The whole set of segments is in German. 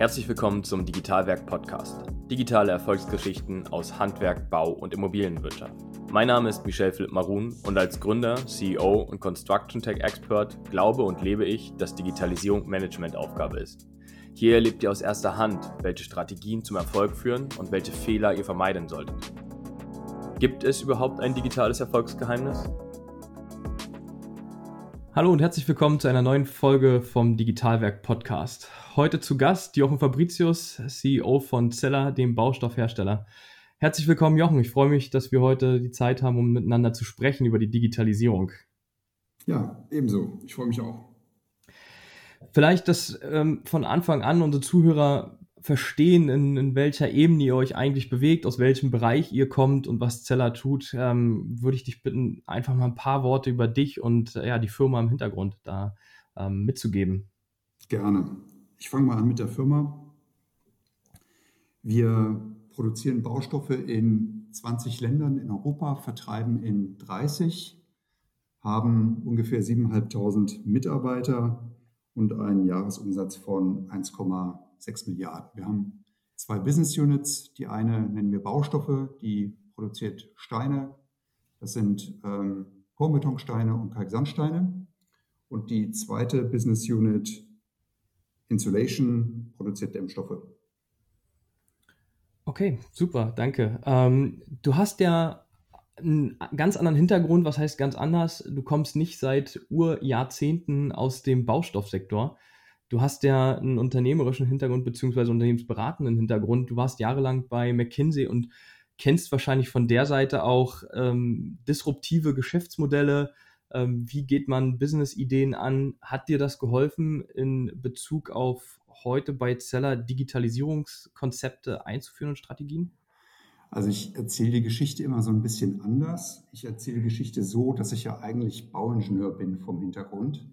Herzlich willkommen zum Digitalwerk Podcast. Digitale Erfolgsgeschichten aus Handwerk, Bau und Immobilienwirtschaft. Mein Name ist Michel Philipp Marun und als Gründer, CEO und Construction Tech Expert glaube und lebe ich, dass Digitalisierung Managementaufgabe ist. Hier erlebt ihr aus erster Hand, welche Strategien zum Erfolg führen und welche Fehler ihr vermeiden solltet. Gibt es überhaupt ein digitales Erfolgsgeheimnis? Hallo und herzlich willkommen zu einer neuen Folge vom Digitalwerk Podcast. Heute zu Gast Jochen Fabricius, CEO von Zeller, dem Baustoffhersteller. Herzlich willkommen, Jochen. Ich freue mich, dass wir heute die Zeit haben, um miteinander zu sprechen über die Digitalisierung. Ja, ebenso. Ich freue mich auch. Vielleicht, dass ähm, von Anfang an unsere Zuhörer verstehen, in, in, welcher Ebene ihr euch eigentlich bewegt, aus welchem Bereich ihr kommt und was Zeller tut, ähm, würde ich dich bitten, einfach mal ein paar Worte über dich und äh, ja, die Firma im Hintergrund da ähm, mitzugeben. Gerne. Ich fange mal an mit der Firma. Wir produzieren Baustoffe in 20 Ländern in Europa, vertreiben in 30, haben ungefähr 7.500 Mitarbeiter und einen Jahresumsatz von 1,6 Milliarden. Wir haben zwei Business Units. Die eine nennen wir Baustoffe, die produziert Steine. Das sind ähm, Formbetonsteine und Kalksandsteine. Und die zweite Business Unit Insulation produziert Dämmstoffe. Okay, super, danke. Ähm, du hast ja einen ganz anderen Hintergrund. Was heißt ganz anders? Du kommst nicht seit Urjahrzehnten aus dem Baustoffsektor. Du hast ja einen unternehmerischen Hintergrund beziehungsweise unternehmensberatenden Hintergrund. Du warst jahrelang bei McKinsey und kennst wahrscheinlich von der Seite auch ähm, disruptive Geschäftsmodelle. Ähm, wie geht man Business-Ideen an? Hat dir das geholfen in Bezug auf heute bei Zeller Digitalisierungskonzepte einzuführen und Strategien? Also ich erzähle die Geschichte immer so ein bisschen anders. Ich erzähle die Geschichte so, dass ich ja eigentlich Bauingenieur bin vom Hintergrund.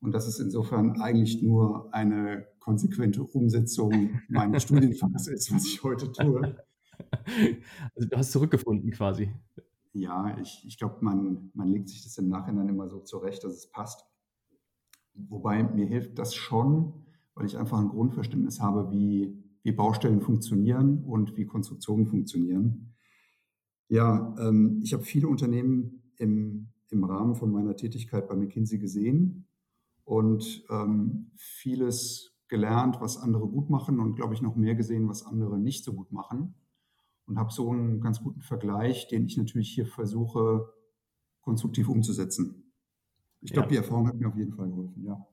Und dass es insofern eigentlich nur eine konsequente Umsetzung meines Studienfangs ist, was ich heute tue. Also du hast zurückgefunden quasi. Ja, ich, ich glaube, man, man legt sich das im Nachhinein immer so zurecht, dass es passt. Wobei mir hilft das schon, weil ich einfach ein Grundverständnis habe, wie, wie Baustellen funktionieren und wie Konstruktionen funktionieren. Ja, ähm, ich habe viele Unternehmen im, im Rahmen von meiner Tätigkeit bei McKinsey gesehen und ähm, vieles gelernt, was andere gut machen und glaube ich noch mehr gesehen, was andere nicht so gut machen. Und habe so einen ganz guten Vergleich, den ich natürlich hier versuche, konstruktiv umzusetzen. Ich glaube, ja. die Erfahrung hat mir auf jeden Fall geholfen, ja.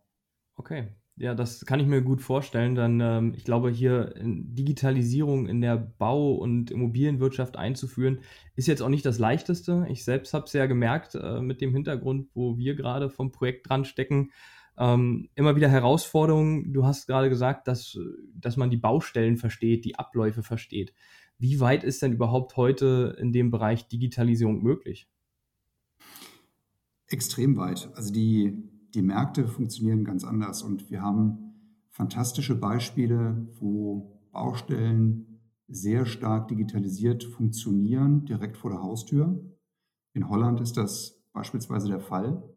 Okay, ja, das kann ich mir gut vorstellen. Dann, ähm, ich glaube, hier Digitalisierung in der Bau- und Immobilienwirtschaft einzuführen, ist jetzt auch nicht das Leichteste. Ich selbst habe es ja gemerkt äh, mit dem Hintergrund, wo wir gerade vom Projekt dran stecken. Ähm, immer wieder Herausforderungen. Du hast gerade gesagt, dass, dass man die Baustellen versteht, die Abläufe versteht. Wie weit ist denn überhaupt heute in dem Bereich Digitalisierung möglich? Extrem weit. Also die, die Märkte funktionieren ganz anders und wir haben fantastische Beispiele, wo Baustellen sehr stark digitalisiert funktionieren, direkt vor der Haustür. In Holland ist das beispielsweise der Fall.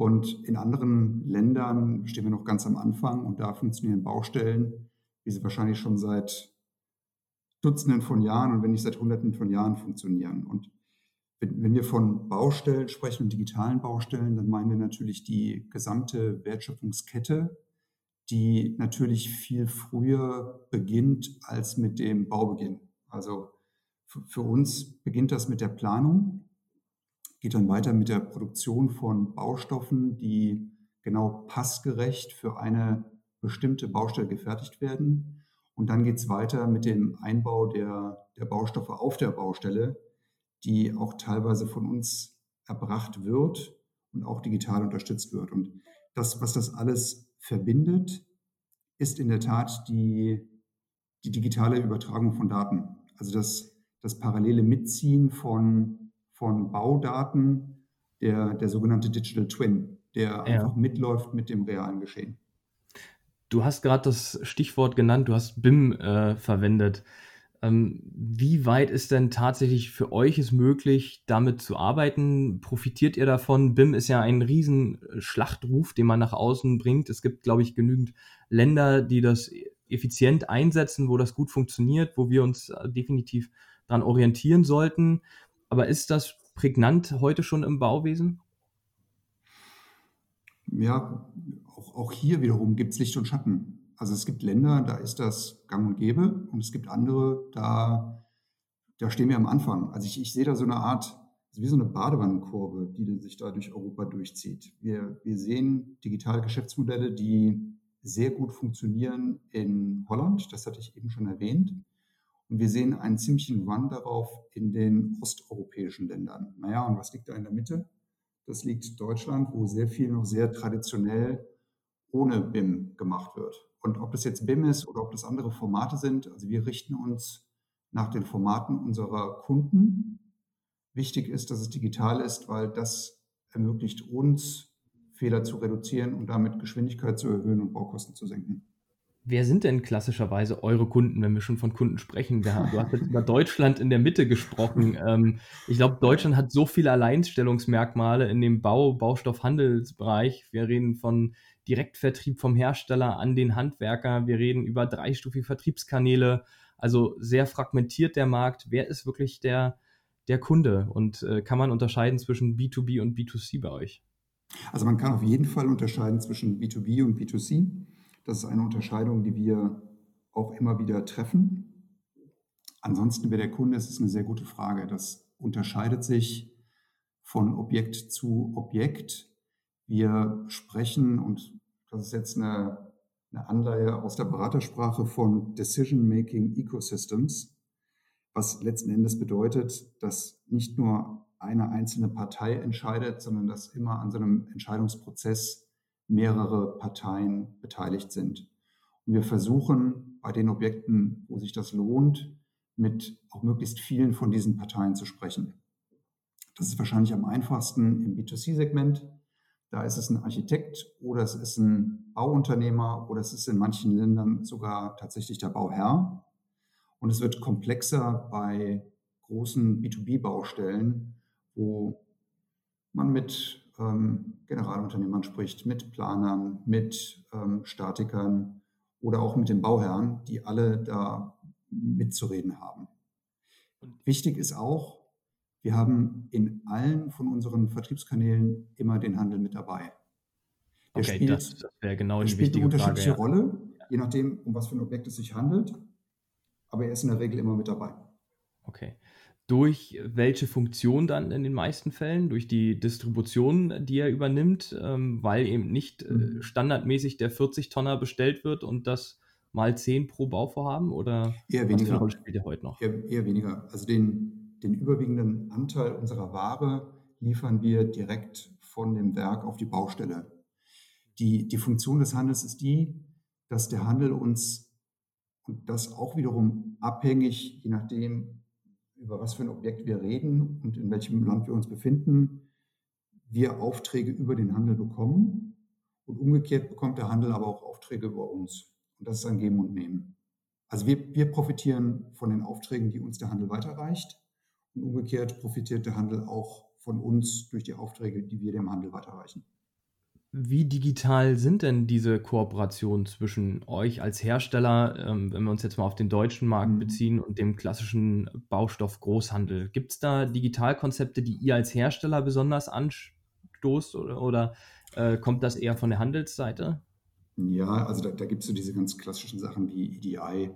Und in anderen Ländern stehen wir noch ganz am Anfang und da funktionieren Baustellen, wie sie wahrscheinlich schon seit Dutzenden von Jahren und wenn nicht seit Hunderten von Jahren funktionieren. Und wenn, wir von Baustellen sprechen und digitalen Baustellen, dann meinen wir natürlich die gesamte Wertschöpfungskette, die natürlich viel früher beginnt als mit dem Baubeginn. Also für uns beginnt das mit der Planung, geht dann weiter mit der Produktion von Baustoffen, die genau passgerecht für eine bestimmte Baustelle gefertigt werden. Und dann geht es weiter mit dem Einbau der, der Baustoffe auf der Baustelle, die auch teilweise von uns erbracht wird und auch digital unterstützt wird. Und das, was das alles verbindet, ist in der Tat die, die digitale Übertragung von Daten. Also das, das parallele Mitziehen von, von Baudaten, der, der sogenannte Digital Twin, der ja. einfach mitläuft mit dem realen Geschehen. Du hast gerade das Stichwort genannt, du hast BIM äh, verwendet. Ähm, wie weit ist denn tatsächlich für euch es möglich, damit zu arbeiten? Profitiert ihr davon? BIM ist ja ein riesen Schlachtruf, den man nach außen bringt. Es gibt, glaube ich, genügend Länder, die das effizient einsetzen, wo das gut funktioniert, wo wir uns äh, definitiv daran orientieren sollten. Aber ist das prägnant heute schon im Bauwesen? Ja, auch, auch hier wiederum gibt es Licht und Schatten. Also es gibt Länder, da ist das gang und gäbe und es gibt andere, da, da stehen wir am Anfang. Also ich, ich sehe da so eine Art, wie so eine Badewannenkurve, die sich da durch Europa durchzieht. Wir, wir sehen digitale Geschäftsmodelle, die sehr gut funktionieren in Holland, das hatte ich eben schon erwähnt. Und wir sehen einen ziemlichen Run darauf in den osteuropäischen Ländern. Naja, und was liegt da in der Mitte? Das liegt Deutschland, wo sehr viel noch sehr traditionell ohne BIM gemacht wird. Und ob das jetzt BIM ist oder ob das andere Formate sind, also wir richten uns nach den Formaten unserer Kunden. Wichtig ist, dass es digital ist, weil das ermöglicht uns, Fehler zu reduzieren und damit Geschwindigkeit zu erhöhen und Baukosten zu senken. Wer sind denn klassischerweise eure Kunden, wenn wir schon von Kunden sprechen? Du hast jetzt über Deutschland in der Mitte gesprochen. Ähm, ich glaube, Deutschland hat so viele Alleinstellungsmerkmale in dem Bau, Baustoffhandelsbereich. Wir reden von Direktvertrieb vom Hersteller an den Handwerker. Wir reden über dreistufige Vertriebskanäle. Also sehr fragmentiert der Markt. Wer ist wirklich der, der Kunde? Und äh, kann man unterscheiden zwischen B2B und B2C bei euch? Also man kann auf jeden Fall unterscheiden zwischen B2B und B2C. Das ist eine Unterscheidung, die wir auch immer wieder treffen. Ansonsten, wer der Kunde ist, ist eine sehr gute Frage. Das unterscheidet sich von Objekt zu Objekt. Wir sprechen, und das ist jetzt eine, eine Anleihe aus der Beratersprache von Decision Making Ecosystems, was letzten Endes bedeutet, dass nicht nur eine einzelne Partei entscheidet, sondern dass immer an so einem Entscheidungsprozess mehrere Parteien beteiligt sind. Und wir versuchen bei den Objekten, wo sich das lohnt, mit auch möglichst vielen von diesen Parteien zu sprechen. Das ist wahrscheinlich am einfachsten im B2C-Segment. Da ist es ein Architekt oder es ist ein Bauunternehmer oder es ist in manchen Ländern sogar tatsächlich der Bauherr. Und es wird komplexer bei großen B2B-Baustellen, wo man mit ähm, Generalunternehmern spricht, mit Planern, mit ähm, Statikern oder auch mit den Bauherren, die alle da mitzureden haben. Und wichtig ist auch, wir haben in allen von unseren Vertriebskanälen immer den Handel mit dabei. Der okay, spielt, das, das wäre genau die spielt eine unterschiedliche Frage, ja. Rolle, je nachdem, um was für ein Objekt es sich handelt. Aber er ist in der Regel immer mit dabei. Okay durch welche Funktion dann in den meisten Fällen? Durch die Distribution, die er übernimmt, ähm, weil eben nicht äh, mhm. standardmäßig der 40-Tonner bestellt wird und das mal 10 pro Bauvorhaben? Oder eher weniger. Rolle spielt ihr heute noch? Eher, eher weniger. Also den, den überwiegenden Anteil unserer Ware liefern wir direkt von dem Werk auf die Baustelle. Die, die Funktion des Handels ist die, dass der Handel uns, und das auch wiederum abhängig, je nachdem, über was für ein Objekt wir reden und in welchem Land wir uns befinden, wir Aufträge über den Handel bekommen und umgekehrt bekommt der Handel aber auch Aufträge über uns. Und das ist ein Geben und Nehmen. Also wir, wir profitieren von den Aufträgen, die uns der Handel weiterreicht und umgekehrt profitiert der Handel auch von uns durch die Aufträge, die wir dem Handel weiterreichen. Wie digital sind denn diese Kooperationen zwischen euch als Hersteller, ähm, wenn wir uns jetzt mal auf den deutschen Markt mhm. beziehen und dem klassischen Baustoff Großhandel? Gibt es da Digitalkonzepte, die ihr als Hersteller besonders anstoßt oder, oder äh, kommt das eher von der Handelsseite? Ja, also da, da gibt es so diese ganz klassischen Sachen wie EDI.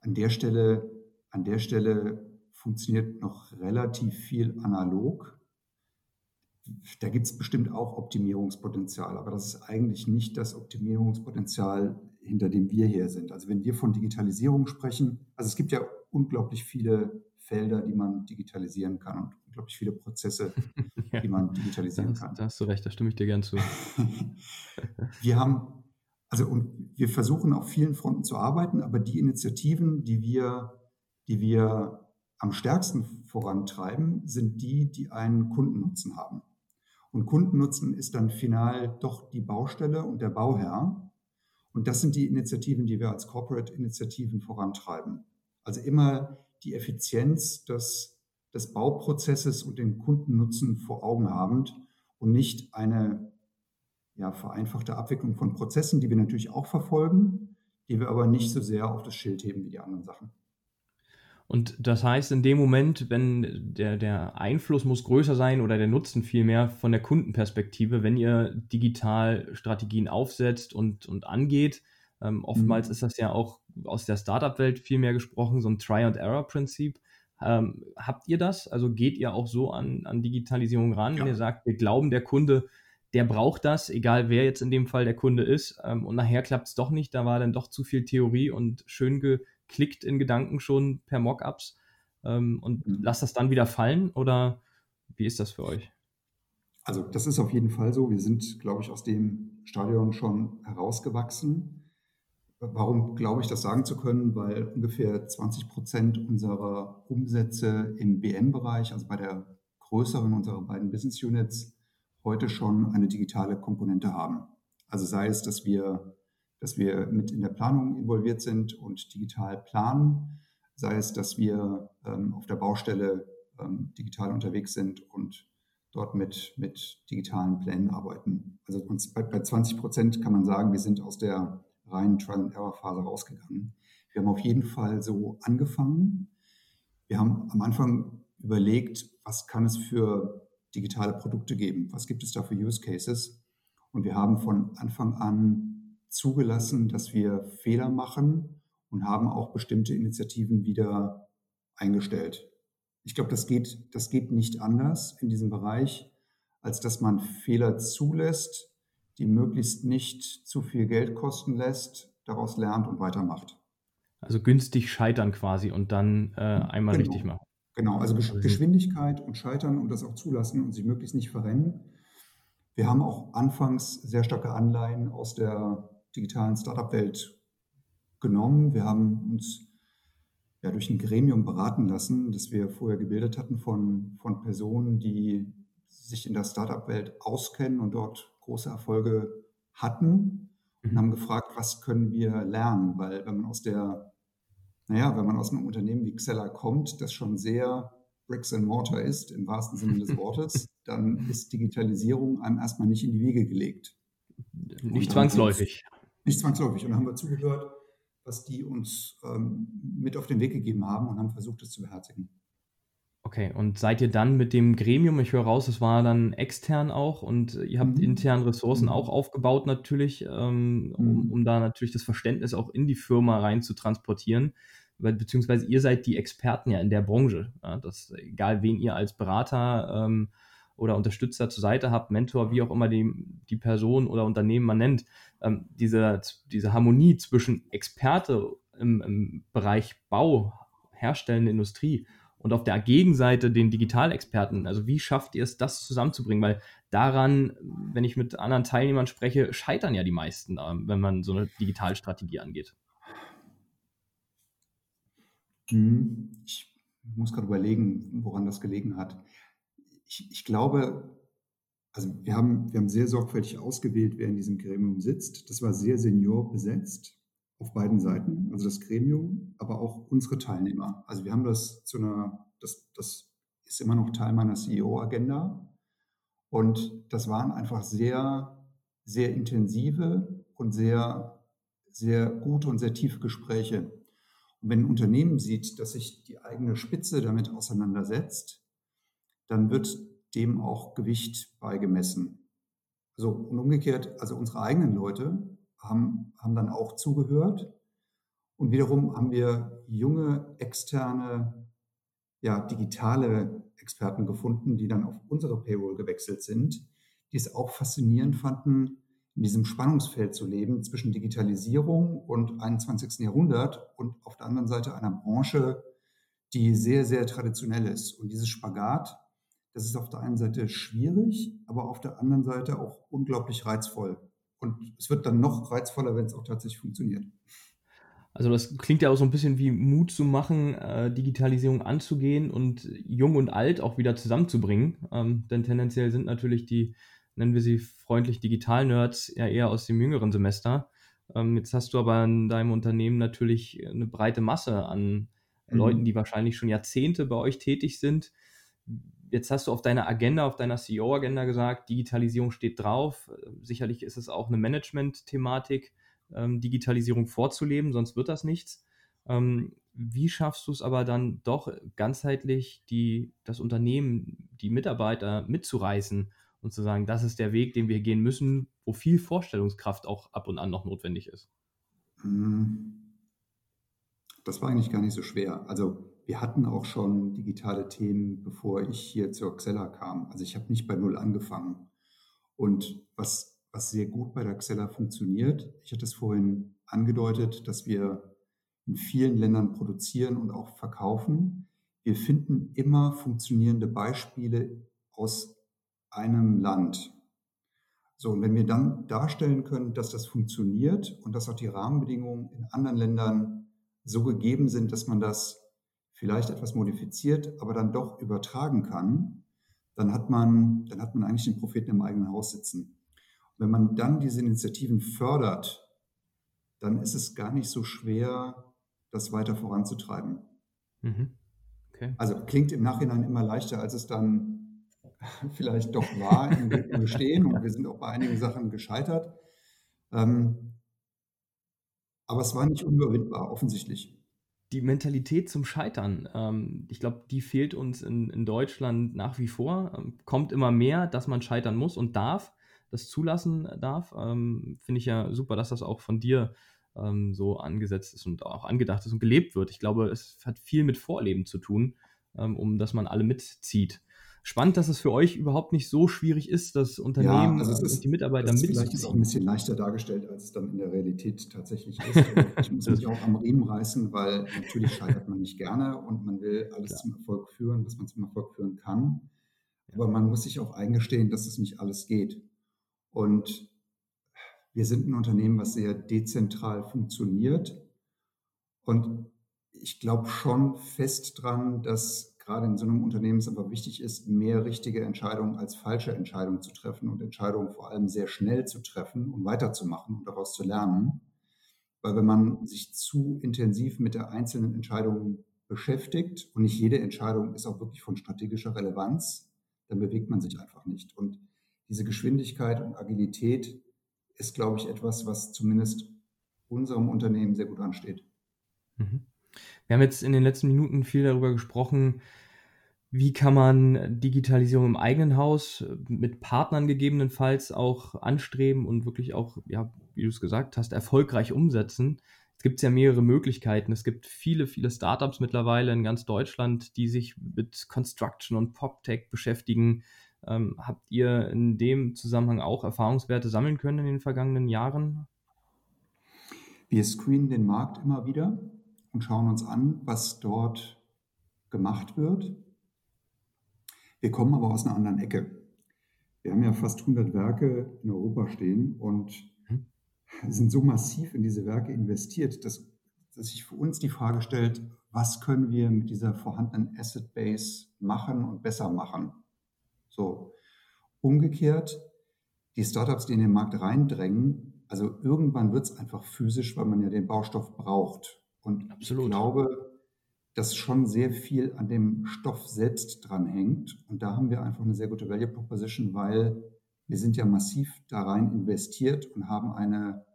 An der Stelle, an der Stelle funktioniert noch relativ viel analog da gibt es bestimmt auch Optimierungspotenzial, aber das ist eigentlich nicht das Optimierungspotenzial, hinter dem wir hier sind. Also wenn wir von Digitalisierung sprechen, also es gibt ja unglaublich viele Felder, die man digitalisieren kann und unglaublich viele Prozesse, ja, die man digitalisieren das, kann. Da hast du recht, da stimme ich dir gern zu. wir haben, also und wir versuchen auf vielen Fronten zu arbeiten, aber die Initiativen, die wir, die wir am stärksten vorantreiben, sind die, die einen Kundennutzen haben. Und Kundennutzen ist dann final doch die Baustelle und der Bauherr. Und das sind die Initiativen, die wir als Corporate-Initiativen vorantreiben. Also immer die Effizienz des, des Bauprozesses und den Kundennutzen vor Augen habend und nicht eine ja, vereinfachte Abwicklung von Prozessen, die wir natürlich auch verfolgen, die wir aber nicht so sehr auf das Schild heben wie die anderen Sachen. Und das heißt, in dem Moment, wenn der, der Einfluss muss größer sein oder der Nutzen vielmehr von der Kundenperspektive, wenn ihr digital Strategien aufsetzt und, und angeht, ähm, oftmals mhm. ist das ja auch aus der Startup-Welt viel mehr gesprochen, so ein Try-and-Error-Prinzip. Ähm, habt ihr das? Also geht ihr auch so an, an Digitalisierung ran, ja. wenn ihr sagt, wir glauben, der Kunde, der braucht das, egal wer jetzt in dem Fall der Kunde ist, ähm, und nachher klappt es doch nicht, da war dann doch zu viel Theorie und schön ge klickt in Gedanken schon per Mockups ähm, und mhm. lasst das dann wieder fallen oder wie ist das für euch? Also das ist auf jeden Fall so. Wir sind, glaube ich, aus dem Stadion schon herausgewachsen. Warum glaube ich das sagen zu können? Weil ungefähr 20 Prozent unserer Umsätze im BM-Bereich, also bei der größeren unserer beiden Business Units, heute schon eine digitale Komponente haben. Also sei es, dass wir dass wir mit in der Planung involviert sind und digital planen, sei es, dass wir ähm, auf der Baustelle ähm, digital unterwegs sind und dort mit, mit digitalen Plänen arbeiten. Also bei, bei 20 Prozent kann man sagen, wir sind aus der reinen Trial-and-Error-Phase rausgegangen. Wir haben auf jeden Fall so angefangen. Wir haben am Anfang überlegt, was kann es für digitale Produkte geben? Was gibt es da für Use Cases? Und wir haben von Anfang an zugelassen, dass wir Fehler machen und haben auch bestimmte Initiativen wieder eingestellt. Ich glaube, das geht, das geht nicht anders in diesem Bereich, als dass man Fehler zulässt, die möglichst nicht zu viel Geld kosten lässt, daraus lernt und weitermacht. Also günstig scheitern quasi und dann äh, einmal genau. richtig machen. Genau, also Geschwindigkeit und Scheitern und das auch zulassen und sich möglichst nicht verrennen. Wir haben auch anfangs sehr starke Anleihen aus der digitalen Startup-Welt genommen. Wir haben uns ja durch ein Gremium beraten lassen, das wir vorher gebildet hatten von, von Personen, die sich in der Startup-Welt auskennen und dort große Erfolge hatten und mhm. haben gefragt, was können wir lernen? Weil wenn man aus der, naja, wenn man aus einem Unternehmen wie Xella kommt, das schon sehr Bricks and Mortar ist, im wahrsten Sinne des Wortes, dann ist Digitalisierung einem erstmal nicht in die Wiege gelegt. Nicht zwangsläufig. Nicht zwangsläufig. Und dann haben wir zugehört, was die uns ähm, mit auf den Weg gegeben haben und haben versucht, es zu beherzigen. Okay, und seid ihr dann mit dem Gremium, ich höre raus, es war dann extern auch und ihr habt mhm. intern Ressourcen mhm. auch aufgebaut natürlich, ähm, um, mhm. um, da natürlich das Verständnis auch in die Firma rein zu transportieren, weil, beziehungsweise ihr seid die Experten ja in der Branche. Ja, das, egal wen ihr als Berater ähm, oder Unterstützer zur Seite habt, Mentor, wie auch immer die, die Person oder Unternehmen man nennt, ähm, diese, diese Harmonie zwischen Experte im, im Bereich Bau, herstellende Industrie und auf der Gegenseite den Digitalexperten. Also wie schafft ihr es, das zusammenzubringen? Weil daran, wenn ich mit anderen Teilnehmern spreche, scheitern ja die meisten, wenn man so eine Digitalstrategie angeht. Hm, ich muss gerade überlegen, woran das gelegen hat ich, ich glaube, also wir haben, wir haben sehr sorgfältig ausgewählt, wer in diesem Gremium sitzt. Das war sehr senior besetzt auf beiden Seiten, also das Gremium, aber auch unsere Teilnehmer. Also wir haben das zu einer, das, das ist immer noch Teil meiner CEO-Agenda. Und das waren einfach sehr, sehr intensive und sehr, sehr gute und sehr tiefe Gespräche. Und wenn ein Unternehmen sieht, dass sich die eigene Spitze damit auseinandersetzt, dann wird dem auch Gewicht beigemessen. So, und umgekehrt, also unsere eigenen Leute haben, haben dann auch zugehört. Und wiederum haben wir junge, externe, ja, digitale Experten gefunden, die dann auf unsere Payroll gewechselt sind, die es auch faszinierend fanden, in diesem Spannungsfeld zu leben zwischen Digitalisierung und 21. Jahrhundert und auf der anderen Seite einer Branche, die sehr, sehr traditionell ist. Und dieses Spagat das ist auf der einen Seite schwierig, aber auf der anderen Seite auch unglaublich reizvoll. Und es wird dann noch reizvoller, wenn es auch tatsächlich funktioniert. Also das klingt ja auch so ein bisschen wie Mut zu machen, äh, Digitalisierung anzugehen und jung und alt auch wieder zusammenzubringen. Ähm, denn tendenziell sind natürlich die, nennen wir sie freundlich Digital-Nerds, ja eher aus dem jüngeren Semester. Ähm, jetzt hast du aber in deinem Unternehmen natürlich eine breite Masse an mhm. Leuten, die wahrscheinlich schon Jahrzehnte bei euch tätig sind Jetzt hast du auf deiner Agenda, auf deiner CEO-Agenda gesagt, Digitalisierung steht drauf. Sicherlich ist es auch eine Management-Thematik. ähm, Digitalisierung vorzuleben, sonst wird das nichts. Ähm, wie schaffst du es aber dann doch ganzheitlich, die, das Unternehmen, die Mitarbeiter mitzureißen und zu sagen, das ist der Weg, den wir gehen müssen, wo viel Vorstellungskraft auch ab und an noch notwendig ist? Hm. Das war eigentlich gar nicht so schwer. Also wir hatten auch schon digitale Themen, bevor ich hier zur Xella kam. Also ich habe nicht bei Null angefangen. Und was, was sehr gut bei der Xella funktioniert, ich hatte es vorhin angedeutet, dass wir in vielen Ländern produzieren und auch verkaufen. Wir finden immer funktionierende Beispiele aus einem Land. So, und wenn wir dann darstellen können, dass das funktioniert und dass auch die Rahmenbedingungen in anderen Ländern so gegeben sind, dass man das vielleicht etwas modifiziert, aber dann doch übertragen kann, dann hat man, dann hat man eigentlich den Propheten im eigenen Haus sitzen. Und wenn man dann diese Initiativen fördert, dann ist es gar nicht so schwer, das weiter voranzutreiben. Mhm. Okay. Also klingt im Nachhinein immer leichter, als es dann vielleicht doch war im, Bestehen und wir sind auch bei einigen Sachen gescheitert. Ähm, aber es war nicht unüberwindbar, offensichtlich. Die Mentalität zum Scheitern, ähm, ich glaube, die fehlt uns in, in Deutschland nach wie vor. Ähm, kommt immer mehr, dass man scheitern muss und darf, das zulassen darf. Ähm, Finde ich ja super, dass das auch von dir ähm, so angesetzt ist und auch angedacht ist und gelebt wird. Ich glaube, es hat viel mit Vorleben zu tun, ähm, um dass man alle mitzieht. Spannend, dass es für euch überhaupt nicht so schwierig ist, das Unternehmen ja, also und die Mitarbeiter mitzuziehen. Vielleicht ist es auch ein bisschen leichter dargestellt, als es dann in der Realität tatsächlich ist. ich muss mich auch am Riemen reißen, weil natürlich scheitert man nicht gerne und man will alles Klar. zum Erfolg führen, was man zum Erfolg führen kann. Aber man muss sich auch eingestehen, dass es nicht alles geht. Und wir sind ein Unternehmen, was sehr dezentral funktioniert. Und ich glaube schon fest dran, dass gerade in so einem Unternehmen es aber wichtig ist, mehr richtige Entscheidungen als falsche Entscheidungen zu treffen und Entscheidungen vor allem sehr schnell zu treffen und weiterzumachen und daraus zu lernen. Weil wenn man sich zu intensiv mit der einzelnen Entscheidung beschäftigt und nicht jede Entscheidung ist auch wirklich von strategischer Relevanz, dann bewegt man sich einfach nicht. Und diese Geschwindigkeit und Agilität ist, glaube ich, etwas, was zumindest unserem Unternehmen sehr gut ansteht. Mhm. Wir haben jetzt in den letzten Minuten viel darüber gesprochen, wie kann man Digitalisierung im eigenen Haus mit Partnern gegebenenfalls auch anstreben und wirklich auch, ja, wie du es gesagt hast, erfolgreich umsetzen. Es gibt ja mehrere Möglichkeiten. Es gibt viele, viele Startups mittlerweile in ganz Deutschland, die sich mit Construction und PopTech beschäftigen, ähm, habt ihr in dem Zusammenhang auch Erfahrungswerte sammeln können in den vergangenen Jahren? Wir screenen den Markt immer wieder und schauen uns an, was dort gemacht wird. Wir kommen aber aus einer anderen Ecke. Wir haben ja fast 100 Werke in Europa stehen und mhm. sind so massiv in diese Werke investiert, dass, dass sich für uns die Frage stellt, was können wir mit dieser vorhandenen Asset Base machen und besser machen? So. Umgekehrt, die Startups, die in den Markt reindrängen, also irgendwann wird es einfach physisch, weil man ja den Baustoff braucht. Und Absolut. ich glaube, dass schon sehr viel an dem Stoff selbst dran hängt. Und da haben wir einfach eine sehr gute Value Proposition, weil wir sind ja massiv da rein investiert und haben eine,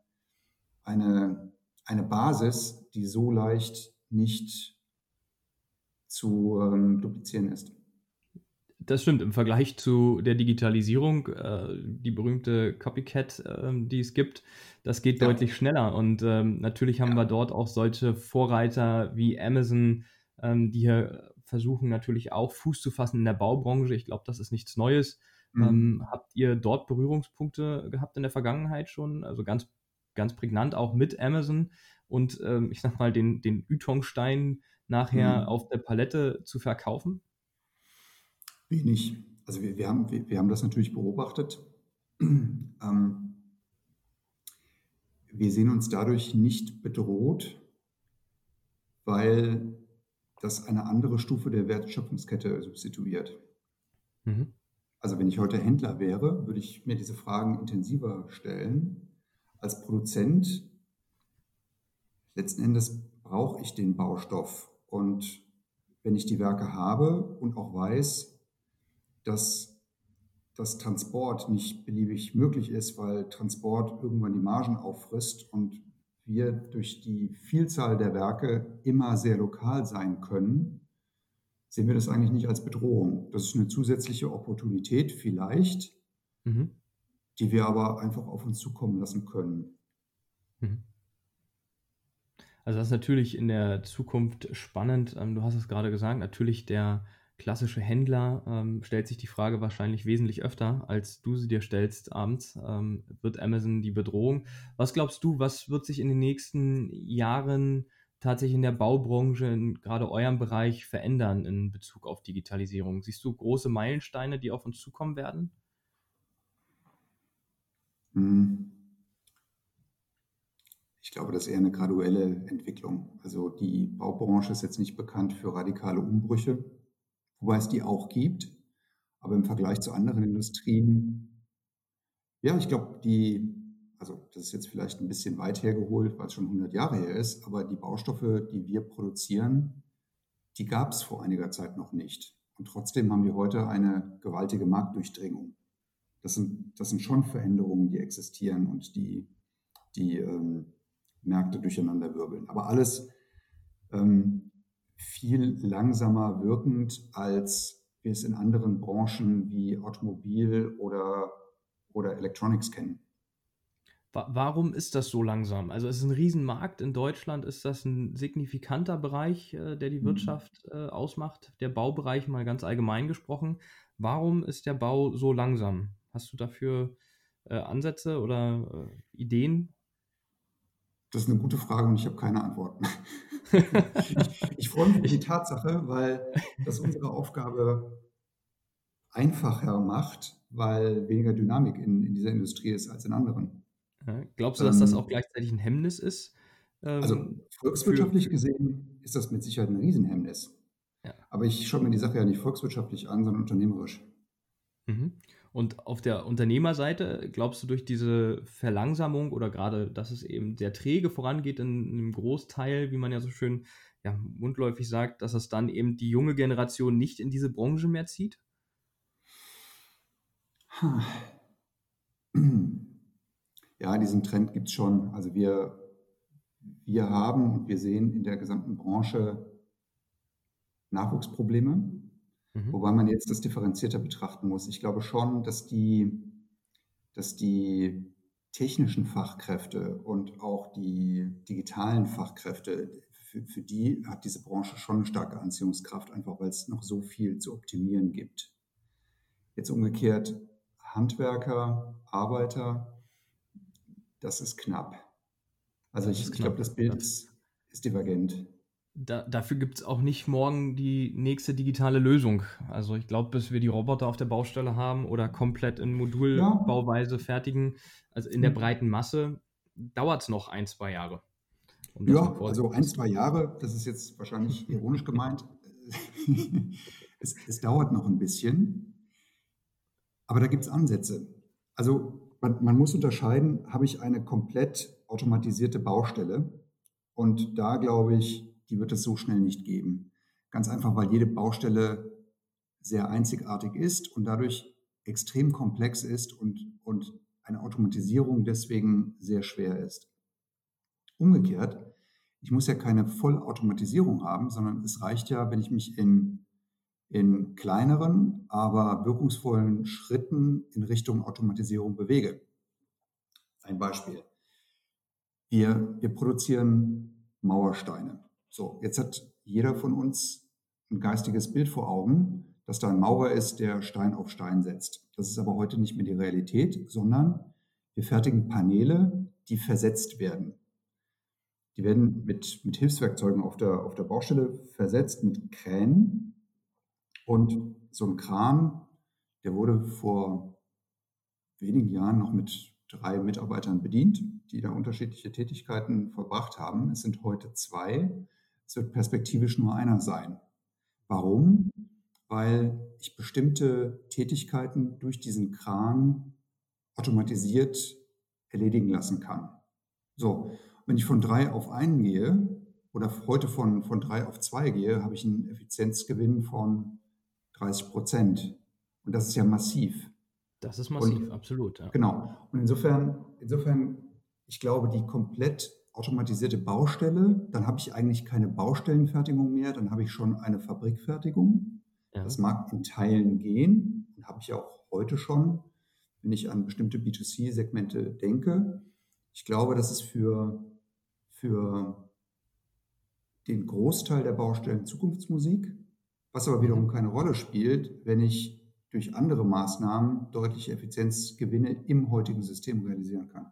eine, eine Basis, die so leicht nicht zu ähm, duplizieren ist. Das stimmt, im Vergleich zu der Digitalisierung, äh, die berühmte Copycat, äh, die es gibt, das geht ja. deutlich schneller. Und ähm, natürlich haben ja. wir dort auch solche Vorreiter wie Amazon, ähm, die hier versuchen natürlich auch Fuß zu fassen in der Baubranche. Ich glaube, das ist nichts Neues. Mhm. Ähm, habt ihr dort Berührungspunkte gehabt in der Vergangenheit schon? Also ganz, ganz prägnant auch mit Amazon und ähm, ich sag mal, den, den Ytongstein nachher mhm. auf der Palette zu verkaufen? Wenig. Also wir, wir, haben, wir, wir haben das natürlich beobachtet. ähm, wir sehen uns dadurch nicht bedroht, weil das eine andere Stufe der Wertschöpfungskette substituiert. Mhm. Also wenn ich heute Händler wäre, würde ich mir diese Fragen intensiver stellen. Als Produzent, letzten Endes brauche ich den Baustoff. Und wenn ich die Werke habe und auch weiß, dass dass Transport nicht beliebig möglich ist, weil Transport irgendwann die Margen auffrisst und wir durch die Vielzahl der Werke immer sehr lokal sein können, sehen wir das eigentlich nicht als Bedrohung. Das ist eine zusätzliche Opportunität vielleicht, mhm. die wir aber einfach auf uns zukommen lassen können. Mhm. Also das ist natürlich in der Zukunft spannend. Ähm, du hast es gerade gesagt, natürlich der klassische Händler ähm, stellt sich die Frage wahrscheinlich wesentlich öfter, als du sie dir stellst abends. Ähm, wird Amazon die Bedrohung? Was glaubst du, was wird sich in den nächsten Jahren tatsächlich in der Baubranche, in gerade eurem Bereich, verändern in Bezug auf Digitalisierung? Siehst du große Meilensteine, die auf uns zukommen werden? Hm. Ich glaube, das ist eher eine graduelle Entwicklung. Also die Baubranche ist jetzt nicht bekannt für radikale Umbrüche wobei es die auch gibt. Aber im Vergleich zu anderen Industrien, ja, ich glaube, die, also das ist jetzt vielleicht ein bisschen weit hergeholt, weil es schon 100 Jahre her ist, aber die Baustoffe, die wir produzieren, die gab es vor einiger Zeit noch nicht. Und trotzdem haben wir heute eine gewaltige Marktdurchdringung. Das sind, das sind schon Veränderungen, die existieren und die, die ähm, Märkte durcheinander wirbeln. Aber alles ähm, viel langsamer wirkend, als wir es in anderen Branchen wie Automobil oder, oder Electronics kennen. Warum ist das so langsam? Also es ist ein Riesenmarkt in Deutschland, ist das ein signifikanter Bereich, äh, der die mhm. Wirtschaft äh, ausmacht, der Baubereich mal ganz allgemein gesprochen. Warum ist der Bau so langsam? Hast du dafür äh, Ansätze oder Ideen? Das ist eine gute Frage und ich habe keine Antworten. ich, ich freue mich über die Tatsache, weil das unsere Aufgabe einfacher macht, weil weniger Dynamik in, in dieser Industrie ist als in anderen. Ja, glaubst du, dass ähm, das auch gleichzeitig ein Hemmnis ist? Ähm, also volkswirtschaftlich für, gesehen ist das mit Sicherheit ein Riesenhemmnis. Ja. Aber ich schaue mir die Sache ja nicht volkswirtschaftlich an, sondern unternehmerisch. Mhm. Und auf der Unternehmerseite, glaubst du durch diese Verlangsamung oder gerade, dass es eben sehr träge vorangeht in, einem Großteil, wie man ja so schön ja, mundläufig sagt, dass es dann eben die junge Generation nicht in diese Branche mehr zieht? Ja, diesen Trend gibt es schon. Also wir, wir haben und wir sehen in der gesamten Branche Nachwuchsprobleme. Mhm. Wobei man jetzt das differenzierter betrachten muss. Ich glaube schon, dass die, dass die technischen Fachkräfte und auch die digitalen Fachkräfte, für, für die hat diese Branche schon eine starke Anziehungskraft, einfach weil es noch so viel zu optimieren gibt. Jetzt umgekehrt, Handwerker, Arbeiter, das ist knapp. Also ich, ich glaube, das Bild ist, ist divergent da, dafür gibt es auch nicht morgen die nächste digitale Lösung. Also ich glaube, bis wir die Roboter auf der Baustelle haben oder komplett in Modulbauweise ja. fertigen, also in der hm. breiten Masse, dauert es noch ein, zwei Jahre. Um ja, also ein, zwei Jahre, das ist jetzt wahrscheinlich ironisch gemeint. es, es dauert noch ein bisschen, aber da gibt es Ansätze. Also man, man muss unterscheiden, habe ich eine komplett automatisierte Baustelle und da glaube ich, die wird es so schnell nicht geben. Ganz einfach, weil jede Baustelle sehr einzigartig ist und dadurch extrem komplex ist und, und eine Automatisierung deswegen sehr schwer ist. Umgekehrt, ich muss ja keine Vollautomatisierung haben, sondern es reicht ja, wenn ich mich in, in kleineren, aber wirkungsvollen Schritten in Richtung Automatisierung bewege. Ein Beispiel. Wir, wir produzieren Mauersteine. So, jetzt hat jeder von uns ein geistiges Bild vor Augen, dass da ein Maurer ist, der Stein auf Stein setzt. Das ist aber heute nicht mehr die Realität, sondern wir fertigen Paneele, die versetzt werden. Die werden mit, mit Hilfswerkzeugen auf der, auf der Baustelle versetzt, mit Kränen. Und so ein Kran, der wurde vor wenigen Jahren noch mit drei Mitarbeitern bedient, die da unterschiedliche Tätigkeiten verbracht haben. Es sind heute zwei. Es wird perspektivisch nur einer sein. Warum? Weil ich bestimmte Tätigkeiten durch diesen Kran automatisiert erledigen lassen kann. So, wenn ich von drei auf einen gehe oder heute von, von drei auf zwei gehe, habe ich einen Effizienzgewinn von 30 Prozent. Und das ist ja massiv. Das ist massiv, und, absolut. Ja. Genau. Und insofern, insofern, ich glaube, die komplett automatisierte Baustelle, dann habe ich eigentlich keine Baustellenfertigung mehr, dann habe ich schon eine Fabrikfertigung. Ja. Das mag in Teilen gehen und habe ich auch heute schon, wenn ich an bestimmte B2C-Segmente denke. Ich glaube, dass es für, für den Großteil der Baustellen Zukunftsmusik, was aber wiederum keine Rolle spielt, wenn ich durch andere Maßnahmen deutliche Effizienzgewinne im heutigen System realisieren kann.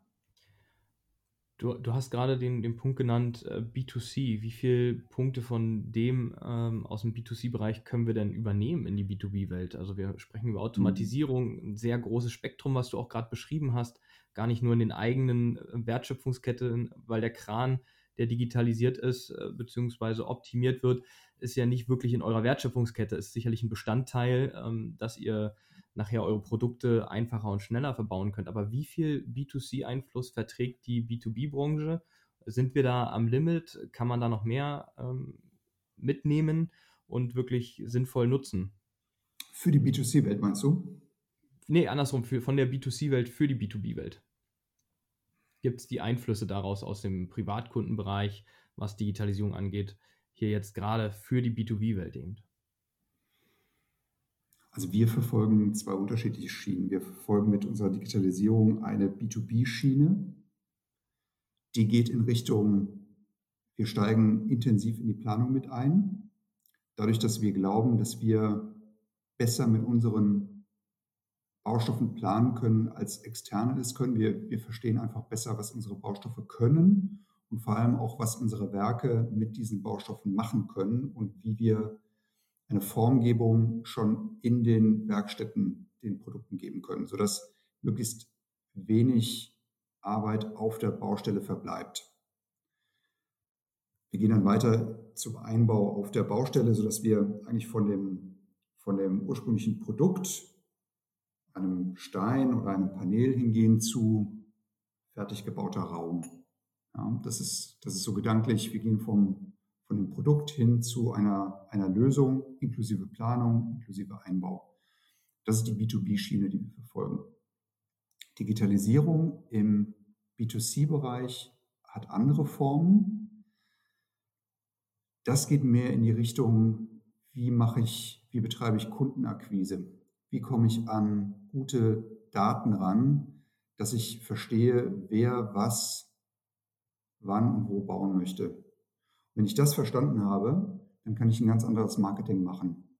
Du, du hast gerade den, den Punkt genannt, äh, B2C. Wie viele Punkte von dem ähm, aus dem B2C-Bereich können wir denn übernehmen in die B2B-Welt? Also wir sprechen über Automatisierung, ein sehr großes Spektrum, was du auch gerade beschrieben hast, gar nicht nur in den eigenen äh, Wertschöpfungsketten, weil der Kran, der digitalisiert ist äh, bzw. optimiert wird, ist ja nicht wirklich in eurer Wertschöpfungskette, ist sicherlich ein Bestandteil, ähm, dass ihr nachher eure Produkte einfacher und schneller verbauen könnt. Aber wie viel B2C-Einfluss verträgt die B2B-Branche? Sind wir da am Limit? Kann man da noch mehr ähm, mitnehmen und wirklich sinnvoll nutzen? Für die B2C-Welt meinst du? Nee, andersrum, für, von der B2C-Welt für die B2B-Welt. Gibt es die Einflüsse daraus aus dem Privatkundenbereich, was Digitalisierung angeht, hier jetzt gerade für die B2B-Welt eben? Also wir verfolgen zwei unterschiedliche Schienen. Wir verfolgen mit unserer Digitalisierung eine B2B-Schiene. Die geht in Richtung, wir steigen intensiv in die Planung mit ein. Dadurch, dass wir glauben, dass wir besser mit unseren Baustoffen planen können, als Externe es können. Wir, wir verstehen einfach besser, was unsere Baustoffe können und vor allem auch, was unsere Werke mit diesen Baustoffen machen können und wie wir eine Formgebung schon in den Werkstätten den Produkten geben können, sodass möglichst wenig Arbeit auf der Baustelle verbleibt. Wir gehen dann weiter zum Einbau auf der Baustelle, sodass wir eigentlich von dem, von dem ursprünglichen Produkt, einem Stein oder einem Panel hingehen zu fertig gebauter Raum. Ja, das, ist, das ist so gedanklich, wir gehen vom von dem Produkt hin zu einer, einer Lösung inklusive Planung, inklusive Einbau. Das ist die B2B-Schiene, die wir verfolgen. Digitalisierung im B2C-Bereich hat andere Formen. Das geht mehr in die Richtung, wie mache ich, wie betreibe ich Kundenakquise? Wie komme ich an gute Daten ran, dass ich verstehe, wer was, wann und wo bauen möchte. Wenn ich das verstanden habe, dann kann ich ein ganz anderes Marketing machen.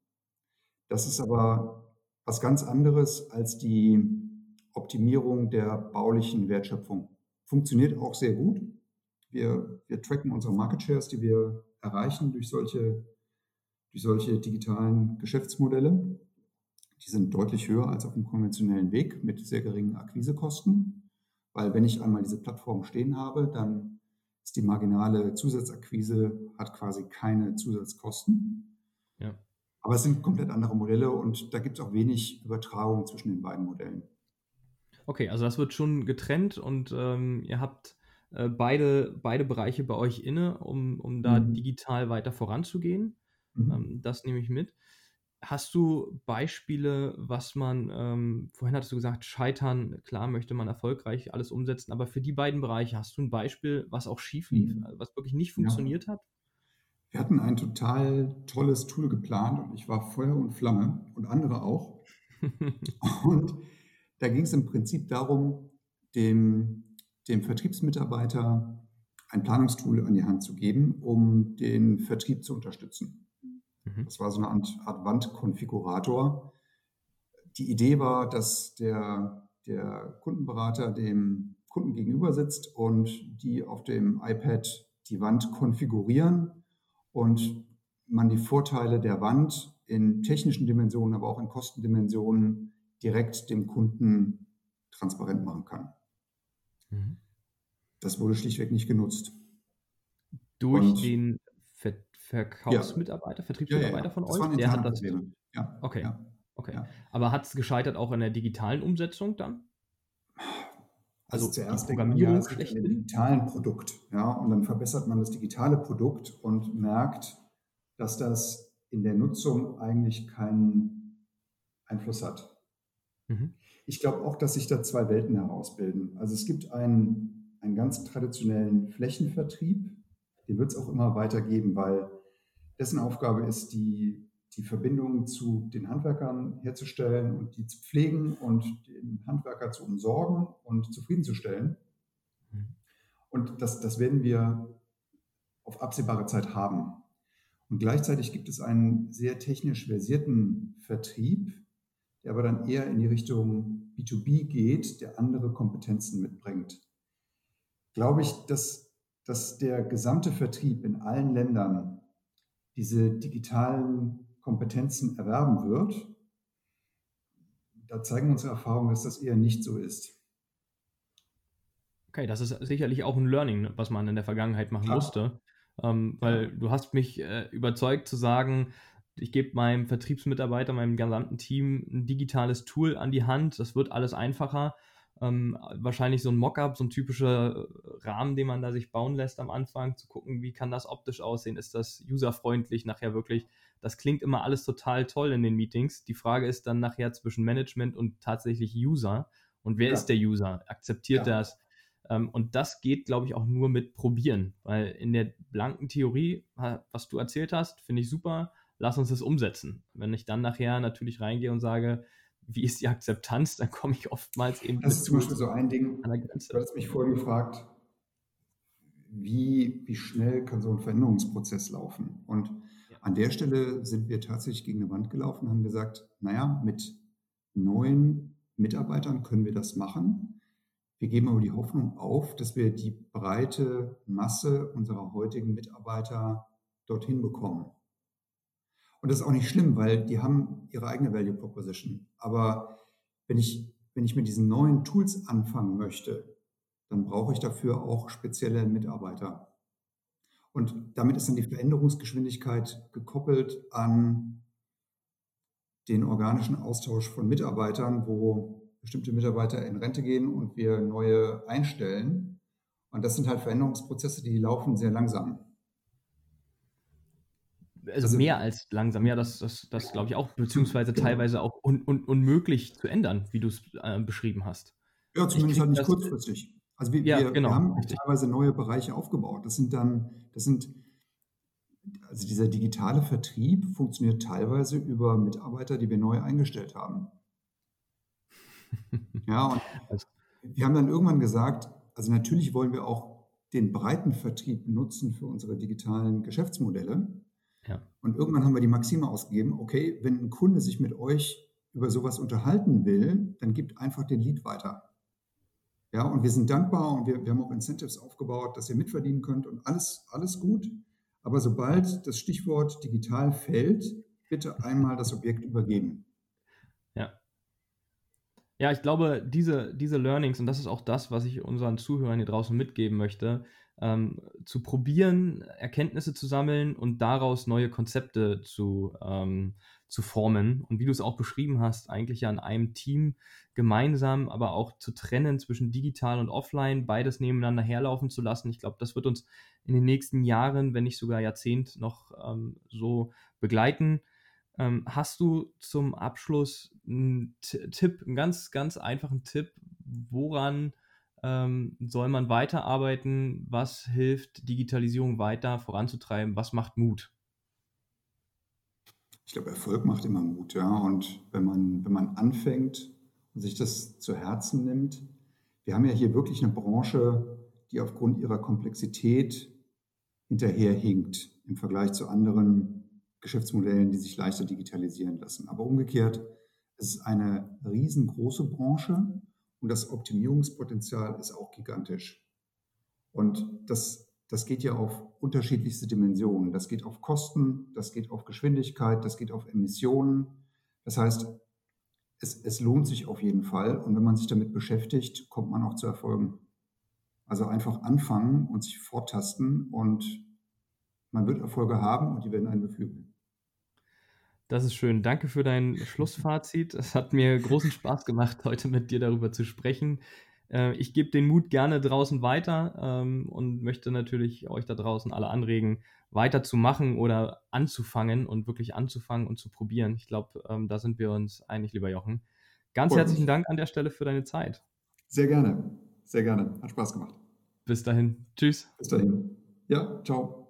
Das ist aber was ganz anderes als die Optimierung der baulichen Wertschöpfung. Funktioniert auch sehr gut. Wir, wir tracken unsere Market Shares, die wir erreichen durch solche, durch solche digitalen Geschäftsmodelle. Die sind deutlich höher als auf dem konventionellen Weg mit sehr geringen Akquisekosten. Weil wenn ich einmal diese Plattform stehen habe, dann ist die marginale Zusatzakquise, hat quasi keine Zusatzkosten. Ja. Aber es sind komplett andere Modelle und da gibt es auch wenig Übertragung zwischen den beiden Modellen. Okay, also das wird schon getrennt und ähm, ihr habt äh, beide, beide Bereiche bei euch inne, um, um da mhm. digital weiter voranzugehen. Mhm. Ähm, das nehme ich mit. Hast du Beispiele, was man, ähm, vorhin hattest du gesagt, scheitern, klar möchte man erfolgreich alles umsetzen, aber für die beiden Bereiche hast du ein Beispiel, was auch schief lief, mhm. was wirklich nicht funktioniert ja. hat? Wir hatten ein total tolles Tool geplant und ich war Feuer und Flamme und andere auch. und da ging es im Prinzip darum, dem, dem Vertriebsmitarbeiter ein Planungstool an die Hand zu geben, um den Vertrieb zu unterstützen. Mhm. Das war so eine Art Wandkonfigurator. Die Idee war, dass der, der Kundenberater dem Kunden gegenüber sitzt und die auf dem iPad die Wand konfigurieren und man die Vorteile der Wand in technischen Dimensionen, aber auch in Kostendimensionen direkt dem Kunden transparent machen kann. Mhm. Das wurde schlichtweg nicht genutzt. Durch und den Verkaufsmitarbeiter, ja. Vertriebsmitarbeiter ja, ja, von euch? Der hat das. Ja. Okay. Okay. Aber hat es gescheitert auch in der digitalen Umsetzung dann? Also, also zuerst Programmierung schlecht in dem digitalen Produkt, ja, und dann verbessert man das digitale Produkt und merkt, dass das in der Nutzung eigentlich keinen Einfluss hat. Mhm. Ich glaube auch, dass sich da zwei Welten herausbilden. Also es gibt einen, einen ganz traditionellen Flächenvertrieb, den wird es auch immer weitergeben, weil dessen Aufgabe ist, die, die Verbindung zu den Handwerkern herzustellen und die zu pflegen und den Handwerker zu umsorgen und zufriedenzustellen. Mhm. Und das, das werden wir auf absehbare Zeit haben. Und gleichzeitig gibt es einen sehr technisch versierten Vertrieb, der aber dann eher in die Richtung B2B geht, der andere Kompetenzen mitbringt. Glaube ich, dass, dass der gesamte Vertrieb in allen Ländern diese digitalen Kompetenzen erwerben wird. Da zeigen unsere Erfahrungen, dass das eher nicht so ist. Okay, das ist sicherlich auch ein Learning, was man in der Vergangenheit machen ja. musste. Ähm, weil du hast mich äh, überzeugt zu sagen, ich gebe meinem Vertriebsmitarbeiter, meinem gesamten Team ein digitales Tool an die Hand. Das wird alles einfacher. Ähm, wahrscheinlich so ein Mockup, so ein typischer Rahmen, den man da sich bauen lässt am Anfang, zu gucken, wie kann das optisch aussehen, ist das userfreundlich nachher wirklich. Das klingt immer alles total toll in den Meetings. Die Frage ist dann nachher zwischen Management und tatsächlich User. Und wer ja. ist der User? Akzeptiert ja. das? Ähm, und das geht, glaube ich, auch nur mit Probieren, weil in der blanken Theorie, was du erzählt hast, finde ich super, lass uns das umsetzen. Wenn ich dann nachher natürlich reingehe und sage, wie ist die Akzeptanz, dann komme ich oftmals eben. Das ist zum Beispiel so ein Ding, an der Grenze. du hast mich vorhin gefragt, wie, wie schnell kann so ein Veränderungsprozess laufen? Und ja. an der Stelle sind wir tatsächlich gegen eine Wand gelaufen und haben gesagt, naja, mit neuen Mitarbeitern können wir das machen. Wir geben aber die Hoffnung auf, dass wir die breite Masse unserer heutigen Mitarbeiter dorthin bekommen. Und das ist auch nicht schlimm, weil die haben ihre eigene Value Proposition. Aber wenn ich, wenn ich mit diesen neuen Tools anfangen möchte, dann brauche ich dafür auch spezielle Mitarbeiter. Und damit ist dann die Veränderungsgeschwindigkeit gekoppelt an den organischen Austausch von Mitarbeitern, wo bestimmte Mitarbeiter in Rente gehen und wir neue einstellen. Und das sind halt Veränderungsprozesse, die laufen sehr langsam. Also, also mehr als langsam, ja, das, das, das glaube ich auch, beziehungsweise genau. teilweise auch un, un, unmöglich zu ändern, wie du es äh, beschrieben hast. Ja, zumindest halt nicht kurzfristig. Also wir, ja, wir, genau, wir haben richtig. teilweise neue Bereiche aufgebaut. Das sind dann, das sind, also dieser digitale Vertrieb funktioniert teilweise über Mitarbeiter, die wir neu eingestellt haben. Ja, und wir haben dann irgendwann gesagt, also natürlich wollen wir auch den breiten Vertrieb nutzen für unsere digitalen Geschäftsmodelle. Ja. Und irgendwann haben wir die Maxime ausgegeben, okay, wenn ein Kunde sich mit euch über sowas unterhalten will, dann gibt einfach den Lead weiter. Ja, und wir sind dankbar und wir, wir haben auch Incentives aufgebaut, dass ihr mitverdienen könnt und alles, alles gut. Aber sobald das Stichwort digital fällt, bitte einmal das Objekt übergeben. Ja, ich glaube, diese, diese Learnings, und das ist auch das, was ich unseren Zuhörern hier draußen mitgeben möchte, ähm, zu probieren, Erkenntnisse zu sammeln und daraus neue Konzepte zu, ähm, zu formen. Und wie du es auch beschrieben hast, eigentlich ja in einem Team gemeinsam, aber auch zu trennen zwischen digital und offline, beides nebeneinander herlaufen zu lassen. Ich glaube, das wird uns in den nächsten Jahren, wenn nicht sogar Jahrzehnt, noch ähm, so begleiten. Ähm, hast du zum Abschluss einen Tipp, einen ganz, ganz einfachen Tipp, woran ähm, soll man weiterarbeiten? Was hilft Digitalisierung weiter voranzutreiben? Was macht Mut? Ich glaube, Erfolg macht immer Mut, ja. Und wenn man, wenn man anfängt und sich das zu Herzen nimmt, wir haben ja hier wirklich eine Branche, die aufgrund ihrer Komplexität hinterherhinkt im Vergleich zu anderen Geschäftsmodellen, die sich leichter digitalisieren lassen. Aber umgekehrt, es ist eine riesengroße Branche und das Optimierungspotenzial ist auch gigantisch. Und das, das geht ja auf unterschiedlichste Dimensionen. Das geht auf Kosten, das geht auf Geschwindigkeit, das geht auf Emissionen. Das heißt, es, es lohnt sich auf jeden Fall. Und wenn man sich damit beschäftigt, kommt man auch zu Erfolgen. Also einfach anfangen und sich vortasten und man wird Erfolge haben und die werden einen beflügeln. Das ist schön. Danke für dein Schlussfazit. Es hat mir großen Spaß gemacht, heute mit dir darüber zu sprechen. Äh, ich gebe den Mut gerne draußen weiter ähm, und möchte natürlich euch da draußen alle anregen, weiterzumachen oder anzufangen und wirklich anzufangen und zu probieren. Ich glaube, ähm, da sind wir uns einig, lieber Jochen. Ganz herzlichen. Dank an der Stelle für deine Zeit. Sehr gerne, sehr gerne. Hat Spaß gemacht. Bis dahin. Tschüss. Bis dahin. Ja, ciao.